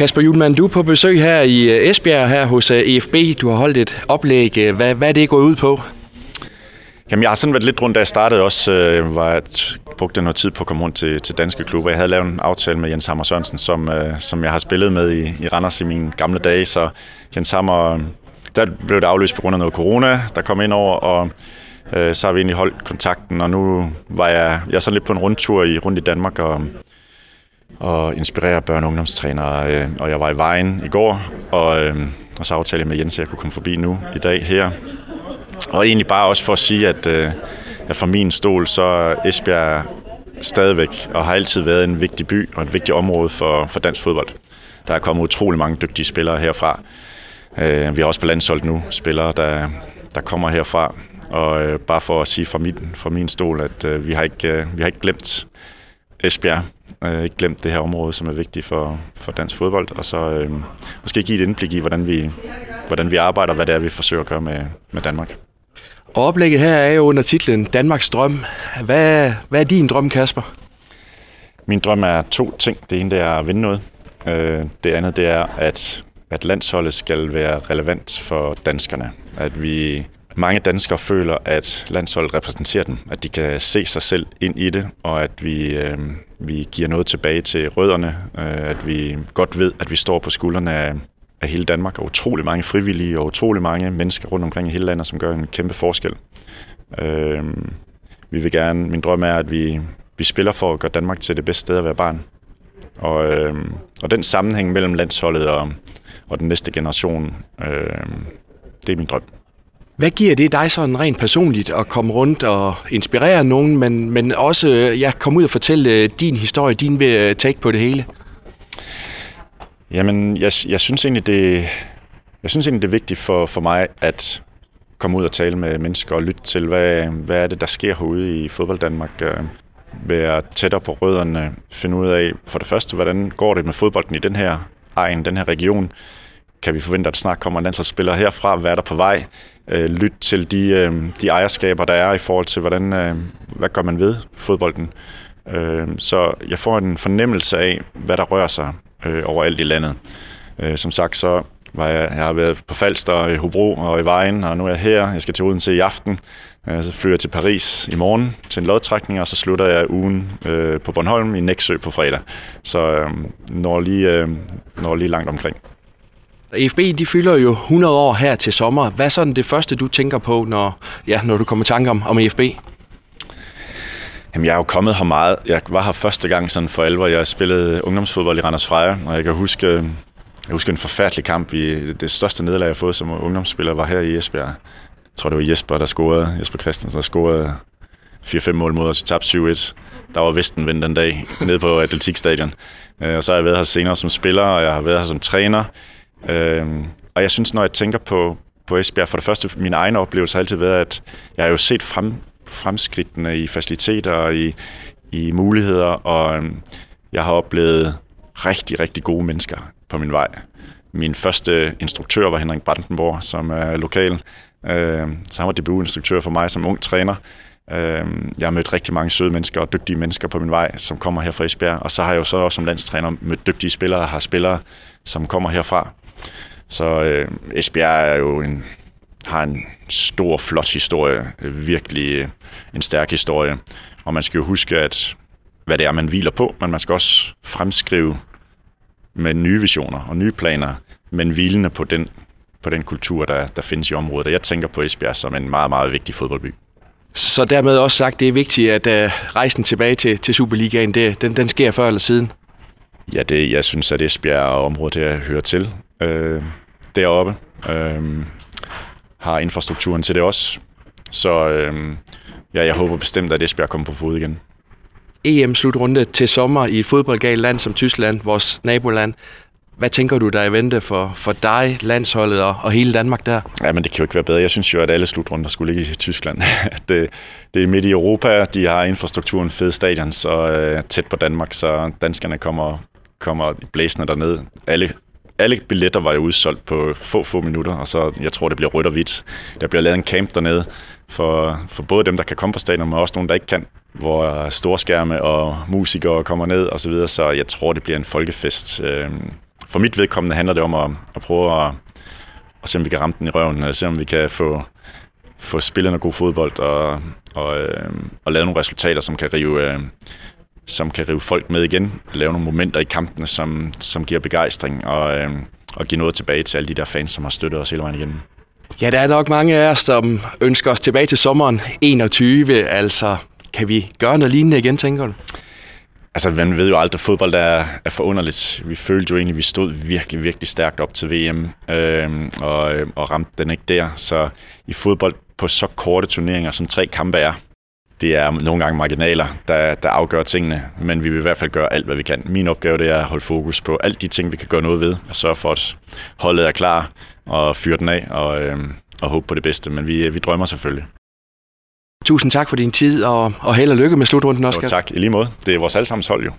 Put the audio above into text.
Kasper Julemand, du er på besøg her i øh, Esbjerg, her hos øh, EFB. Du har holdt et oplæg. Øh, hvad, hvad er det gået ud på? Jamen, jeg har sådan været lidt rundt, da jeg startede også, øh, var at brugte noget tid på at komme rundt til, til danske klubber. Jeg havde lavet en aftale med Jens Hammer Sørensen, som, øh, som jeg har spillet med i, i Randers i mine gamle dage, så Jens Hammer, der blev det afløst på grund af noget corona, der kom ind over, og øh, så har vi egentlig holdt kontakten, og nu var jeg, jeg er sådan lidt på en rundtur i, rundt i Danmark, og og inspirere børne- og ungdomstrænere. Øh, og jeg var i vejen i går, og, øh, og så aftalte jeg med Jens, at jeg kunne komme forbi nu i dag her. Og egentlig bare også for at sige, at, øh, at fra min stol, så er Esbjerg stadigvæk og har altid været en vigtig by og et vigtigt område for, for dansk fodbold. Der er kommet utrolig mange dygtige spillere herfra. Vi har også på landsholdet nu spillere, der, der kommer herfra. Og bare for at sige fra min, fra min stol, at vi har ikke, vi har ikke glemt Esbjerg. Øh, ikke glemt det her område, som er vigtigt for, for dansk fodbold, og så øh, måske give et indblik i, hvordan vi, hvordan vi arbejder, hvad det er, vi forsøger at gøre med, med Danmark. Og oplægget her er jo under titlen Danmarks drøm. Hvad, hvad er din drøm, Kasper? Min drøm er to ting. Det ene det er at vinde noget. Øh, det andet det er, at, at landsholdet skal være relevant for danskerne. At vi mange danskere føler, at landsholdet repræsenterer dem, at de kan se sig selv ind i det, og at vi, øh, vi giver noget tilbage til rødderne, øh, at vi godt ved, at vi står på skuldrene af, af hele Danmark, og utrolig mange frivillige og utrolig mange mennesker rundt omkring i hele landet, som gør en kæmpe forskel. Øh, vi vil gerne, min drøm er, at vi, vi spiller for at gøre Danmark til det bedste sted at være barn. Og, øh, og den sammenhæng mellem landsholdet og, og den næste generation, øh, det er min drøm. Hvad giver det dig sådan rent personligt at komme rundt og inspirere nogen, men, men også ja, komme ud og fortælle øh, din historie, din ved take på det hele? Jamen, jeg, jeg synes egentlig, det, jeg synes egentlig, det er vigtigt for, for mig at komme ud og tale med mennesker og lytte til, hvad, hvad er det, der sker herude i fodbold Danmark. Øh, være tættere på rødderne, finde ud af for det første, hvordan går det med fodbolden i den her egen, den her region. Kan vi forvente, at der snart kommer en landsholdsspiller herfra? Hvad er der på vej? øh, til de, øh, de ejerskaber, der er i forhold til, hvordan, øh, hvad gør man ved fodbolden. Øh, så jeg får en fornemmelse af, hvad der rører sig øh, overalt i landet. Øh, som sagt, så var jeg, jeg har været på Falster, i Hobro og i Vejen, og nu er jeg her. Jeg skal til Odense i aften. Øh, så flyver jeg til Paris i morgen til en lodtrækning, og så slutter jeg ugen øh, på Bornholm i Næksø på fredag. Så øh, når, lige, øh, når lige langt omkring. EFB de fylder jo 100 år her til sommer. Hvad er sådan det første, du tænker på, når, ja, når du kommer i tanke om, om EFB? Jamen, jeg er jo kommet her meget. Jeg var her første gang sådan for alvor. Jeg spillede ungdomsfodbold i Randers Freja, og jeg kan huske, øh, jeg husker en forfærdelig kamp. I det største nederlag, jeg har fået som ungdomsspiller, var her i Esbjerg. Jeg tror, det var Jesper, der scorede. Jesper Christensen, der scorede 4-5 mål mod os. Vi tabte 7-1. Der var Vestenvind den dag, nede på Atletikstadion. Øh, og så har jeg været her senere som spiller, og jeg har været her som træner. Øhm, og jeg synes, når jeg tænker på, på Esbjerg, for det første, min egen oplevelse har altid været, at jeg har jo set frem, fremskridtene i faciliteter og i, i muligheder, og øhm, jeg har oplevet rigtig, rigtig gode mennesker på min vej. Min første instruktør var Henrik Brandenborg, som er lokal. Øh, så han var debutinstruktør for mig som ung træner. Øh, jeg har mødt rigtig mange søde mennesker og dygtige mennesker på min vej, som kommer her fra Esbjerg. Og så har jeg jo så også som landstræner mødt dygtige spillere og har spillere, som kommer herfra. Så øh, Esbjerg er jo en, har en stor, flot historie. Virkelig øh, en stærk historie. Og man skal jo huske, at hvad det er, man hviler på, men man skal også fremskrive med nye visioner og nye planer, men hvilende på den, på den kultur, der, der findes i området. Og jeg tænker på Esbjerg som en meget, meget vigtig fodboldby. Så dermed også sagt, det er vigtigt, at uh, rejsen tilbage til, til Superligaen, det, den, den sker før eller siden? Ja, det, jeg synes, at Esbjerg og området der hører til øh, deroppe. Øh, har infrastrukturen til det også. Så øh, ja, jeg håber bestemt, at Esbjerg kommer på fod igen. EM-slutrunde til sommer i et fodboldgalt land som Tyskland, vores naboland. Hvad tænker du, der er i vente for, for dig, landsholdet og, og hele Danmark der? Ja, men det kan jo ikke være bedre. Jeg synes jo, at alle slutrunder skulle ligge i Tyskland. det, det er midt i Europa, de har infrastrukturen, fede stadion, så øh, tæt på Danmark, så danskerne kommer, kommer blæsende derned. Alle alle billetter var jo udsolgt på få, få minutter, og så jeg tror, det bliver rødt og hvidt. Der bliver lavet en camp dernede for, for både dem, der kan komme på stadion, men også nogen, der ikke kan, hvor storskærme og musikere kommer ned og så videre, så jeg tror, det bliver en folkefest øhm, for mit vedkommende handler det om at, at prøve at, at se, om vi kan ramme den i røven, eller se, om vi kan få, få spillet noget god fodbold og, og, øh, og lave nogle resultater, som kan rive, øhm, som kan rive folk med igen, lave nogle momenter i kampene, som, som giver begejstring og, øh, og give noget tilbage til alle de der fans, som har støttet os hele vejen igennem. Ja, der er nok mange af os, som ønsker os tilbage til sommeren 21. Altså, kan vi gøre noget lignende igen, tænker du? Altså, man ved jo aldrig, at fodbold er, er forunderligt. Vi følte jo egentlig, at vi stod virkelig, virkelig stærkt op til VM, øh, og, og ramte den ikke der. Så i fodbold på så korte turneringer, som tre kampe er, det er nogle gange marginaler, der, der afgør tingene, men vi vil i hvert fald gøre alt, hvad vi kan. Min opgave det er at holde fokus på alt de ting, vi kan gøre noget ved, og sørge for, at holdet er klar og fyre den af og, øh, og håbe på det bedste. Men vi, vi drømmer selvfølgelig. Tusind tak for din tid, og, og held og lykke med slutrunden også. Jo, tak, i lige måde. Det er vores allesammens hold jo.